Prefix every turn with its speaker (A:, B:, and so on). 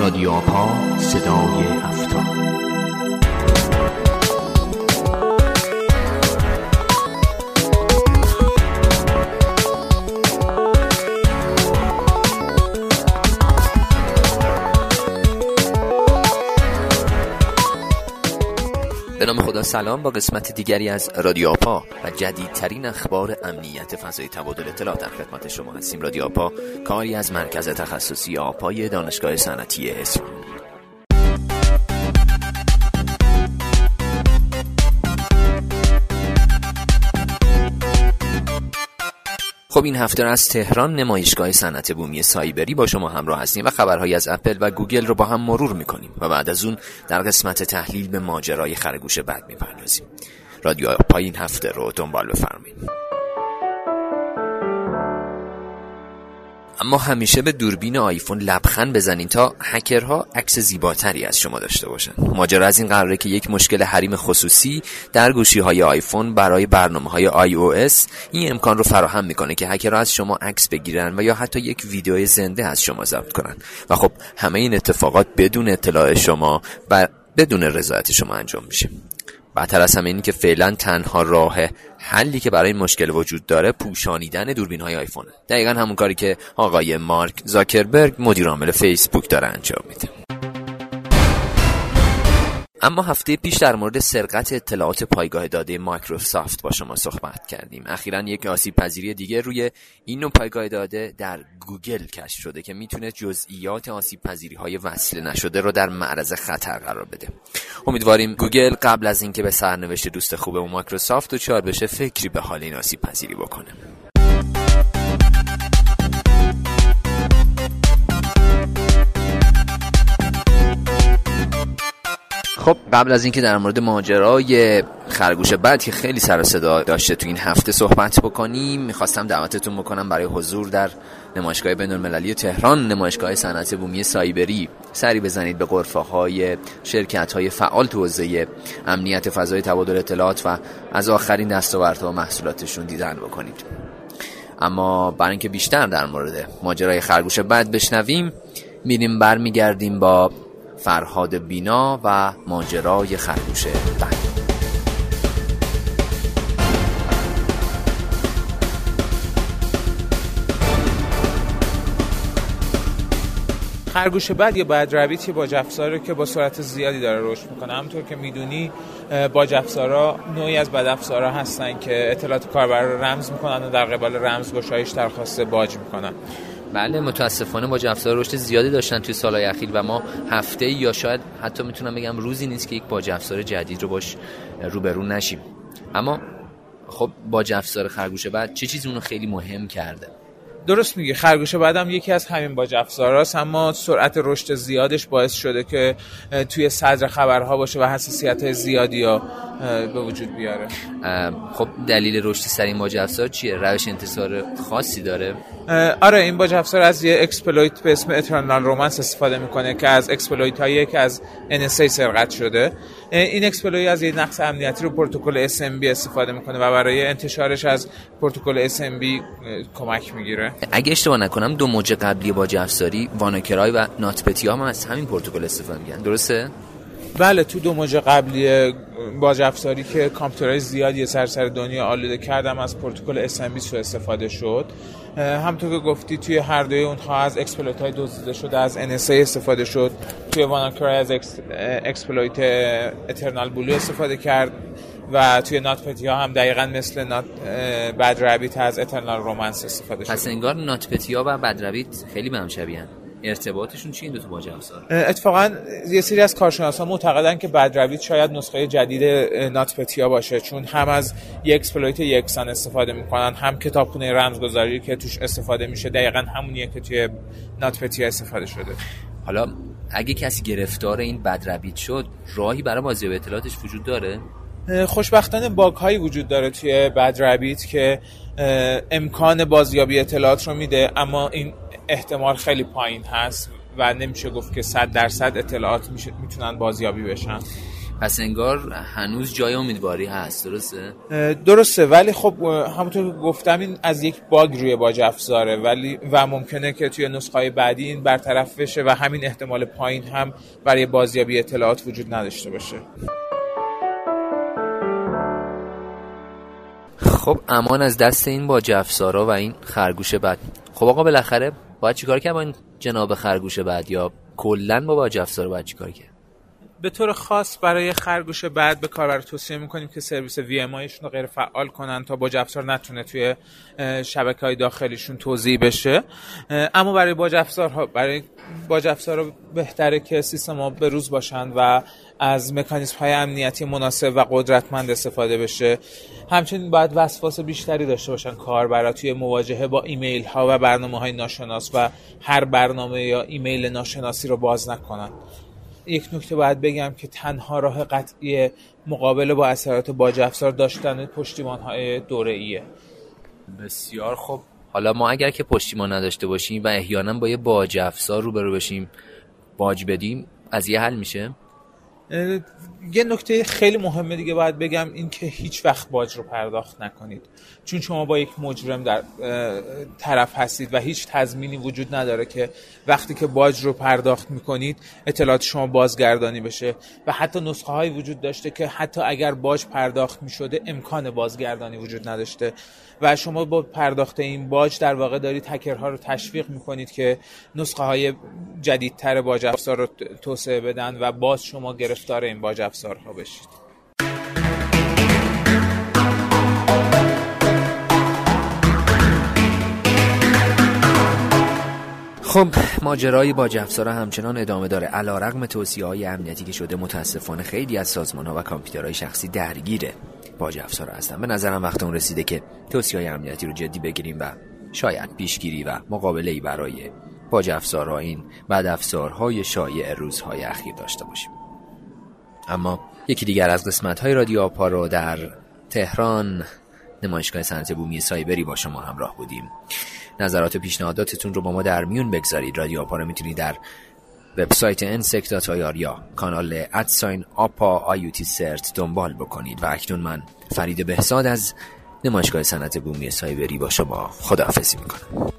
A: رادیو آپا صدای هفتاد به نام خدا سلام با قسمت دیگری از رادیو آپا و جدیدترین اخبار امنیت فضای تبادل اطلاعات در خدمت شما هستیم. رادیو آپا کاری از مرکز تخصصی آپای دانشگاه صنعتی اصفهان. خب این هفته از تهران نمایشگاه صنعت بومی سایبری با شما همراه هستیم و خبرهایی از اپل و گوگل رو با هم مرور می‌کنیم و بعد از اون در قسمت تحلیل به ماجرای خرگوش بد می‌پردازیم. رادیو پایین هفته رو دنبال بفرمایید. اما همیشه به دوربین آیفون لبخند بزنین تا هکرها عکس زیباتری از شما داشته باشن. ماجرا از این قراره که یک مشکل حریم خصوصی در گوشی های آیفون برای برنامه های آی این امکان رو فراهم می‌کنه که هکرها از شما عکس بگیرن و یا حتی یک ویدیو زنده از شما ضبط کنن. و خب همه این اتفاقات بدون اطلاع شما و بدون رضایت شما انجام میشه. بدتر از همه این که فعلا تنها راه حلی که برای مشکل وجود داره پوشانیدن دوربین های آیفونه. دقیقا همون کاری که آقای مارک زاکربرگ مدیر عامل فیسبوک داره انجام میده. اما هفته پیش در مورد سرقت اطلاعات پایگاه داده مایکروسافت با شما صحبت کردیم. اخیرا یک آسیب پذیری دیگه روی این نوع پایگاه داده در گوگل کشف شده که می‌تونه جزئیات آسیب پذیری های وصل نشده رو در معرض خطر قرار بده. امیدواریم گوگل قبل از اینکه به سرنوشت دوست خوبه و مایکروسافت دچار بشه فکری به حال این آسیب پذیری بکنه. خب قبل از اینکه در مورد ماجرای خرگوش بعد که خیلی سر صدا داشته تو این هفته صحبت بکنیم می‌خواستم دعوتتون بکنم برای حضور در نمایشگاه بین المللی تهران نمایشگاه صنعت بومی سایبری. سری بزنید به قرفه های شرکت های فعال تو حوزه امنیت فضای تبادل اطلاعات و از آخرین دستاوردها و محصولاتشون دیدن بکنید. اما برای اینکه بیشتر در مورد ماجرای خرگوش بعد بشنویم میریم برمیگردیم با فرهاد بینا و ماجرای خرگوش بد
B: خرگوش بد یا بد رویت با افزاره که با سرعت زیادی داره رشد می‌کنه. همونطور که می‌دونی با افزارا نوعی از بد افزارا هستن که اطلاعات کاربر رو رمز می‌کنن و در قبال رمزگشایش درخواست باج می‌کنن.
A: بله متاسفانه با افزار رشد زیادی داشتن توی سالهای اخیر و ما هفته یا شاید حتی می‌تونم بگم روزی نیست که یک باج افزار جدید رو باش روبرو نشیم. اما خب باج افزار خرگوش بعد چه چیزی اونو خیلی مهم کرده؟
B: درست میگه خرگوش بدم یکی از همین باج افزاراست اما سرعت رشد زیادش باعث شده که توی صدر خبرها باشه و حساسیت زیادی ها به وجود بیاره.
A: خب دلیل رشد سریع این باج افزار چیه؟ روش انتشار خاصی داره؟
B: آره این باج افزار از یه exploit به اسم Eternal Romance استفاده می‌کنه که از exploit هایی که از NSA سرقت شده. این exploit از یه نقص امنیتی رو پروتکل SMB استفاده می‌کنه و برای انتشارش از پروتکل SMB کمک می‌گیره.
A: اگه اشتباه نکنم دو موج قبلی باج افزاری WannaCry و NotPetya هم از همین پروتکل استفاده میکنن درسته؟
B: بله تو دو موج قبلی باج افزاری که کامپیوترهای زیادی سراسر دنیا آلوده کردن از پروتکل SMB سو استفاده شد. همونطور که گفتی توی هر دوی اونها از exploit های دزدیده شده از NSA استفاده شد. توی WannaCry از exploit Eternal Blue استفاده کرد و توی NotPetya هم دقیقا مثل نات Bad Rabbit از Eternal Romance استفاده شد.
A: پس انگار NotPetya و Bad Rabbit خیلی به هم شبیهن. ارتباطشون چیه این دو تا باج افزار
B: اتفاقا یه سری از کارشناسان معتقدن که Bad Rabbit شاید نسخه جدید NotPetya باشه چون هم از یک exploit یکسان استفاده می‌کنن هم کتابخونه رمزگذاری که توش استفاده میشه دقیقا همونیه که توی NotPetya استفاده شده.
A: حالا اگه کسی گرفتار این Bad Rabbit شد راهی برای بازیابی اطلاعاتش وجود داره؟
B: خوشبختانه باگ هایی وجود داره توی بد رابیت که امکان بازیابی اطلاعات رو میده اما این احتمال خیلی پایین هست و نمیشه گفت که صد درصد اطلاعات می‌تونن بازیابی بشن.
A: پس انگار هنوز جای امیدواری هست درسته؟
B: درسته ولی خب همونطور که گفتم این از یک باگ روی باج افزاره ولی و ممکنه که توی نسخه های بعدی این برطرف بشه و همین احتمال پایین هم برای بازیابی اطلاعات وجود نداشته باشه.
A: خب امان از دست این با افزارا و این خرگوش بد خب آقا بالاخره باید چیکار کرد با این جناب خرگوش بد یا کلا با باج افزارا باید چیکار کرد؟
B: به طور خاص برای خرگوش بعد به کاربر توصیه می‌کنیم که سرویس وی ام رو غیر فعال کنن تا باج افزار نتونه توی شبکه های داخلیشون توضیح بشه. اما برای باج افزار برای باج افزار بهتره که سیستم ها به روز باشند و از مکانیزم های امنیتی مناسب و قدرتمند استفاده بشه. همچنین باید وسواس بیشتری داشته باشن کاربرا توی مواجهه با ایمیل ها و برنامه های ناشناس و هر برنامه یا ایمیل ناشناسی رو باز نکنن. یک نکته باید بگم که تنها راه قطعی مقابله با اثرات باج افزار داشتن پشتیبان های دوره ایه
A: بسیار خوب. حالا ما اگر که پشتیبان نداشته باشیم و احیانا با یه باج افزار روبرو بشیم باج بدیم از یه حل میشه.
B: یه نکته خیلی مهمه دیگه باید بگم این که هیچ وقت باج رو پرداخت نکنید. چون شما با یک مجرم در طرف هستید و هیچ تضمینی وجود نداره که وقتی که باج رو پرداخت می‌کنید اطلاعات شما بازگردانی بشه و حتی نسخه هایی وجود داشته که حتی اگر باج پرداخت می‌شده امکان بازگردانی وجود نداشته. و شما با پرداخت این باج در واقع دارید هکرها رو تشویق می‌کنید که نسخه های جدیدتر باج افزار رو توسعه بدن و باز شما گرفتار این باج افزارها بشید.
A: خب ماجرای با افزار همچنان ادامه داره. علا رقم توصیه های امنیتی که شده متاسفانه خیلی از سازمان ها و کامپیوترهای شخصی درگیره. باج افزار هستن. به نظرم وقت اون رسیده که توصیه های امنیتی رو جدی بگیریم و شاید پیشگیری و مقابله ای برای باج افزارها این بعد افزارهای شایع روزهای اخیر داشته باشیم. اما یکی دیگر از قسمت های رادیو آپا رو در تهران نمایشگاه صنعت بومی سایبری با شما همراه بودیم. نظرات و پیشنهاداتتون رو با ما در میون بگذارید. رادیو آپا رو می‌تونید در وبسایت انسک.ir یا کانال ادساین آپا آیوتی سرت دنبال بکنید. و اکنون من فرید بهزاد از نمایشگاه صنعت بومی سایبری با شما خداحافظی می‌کنم.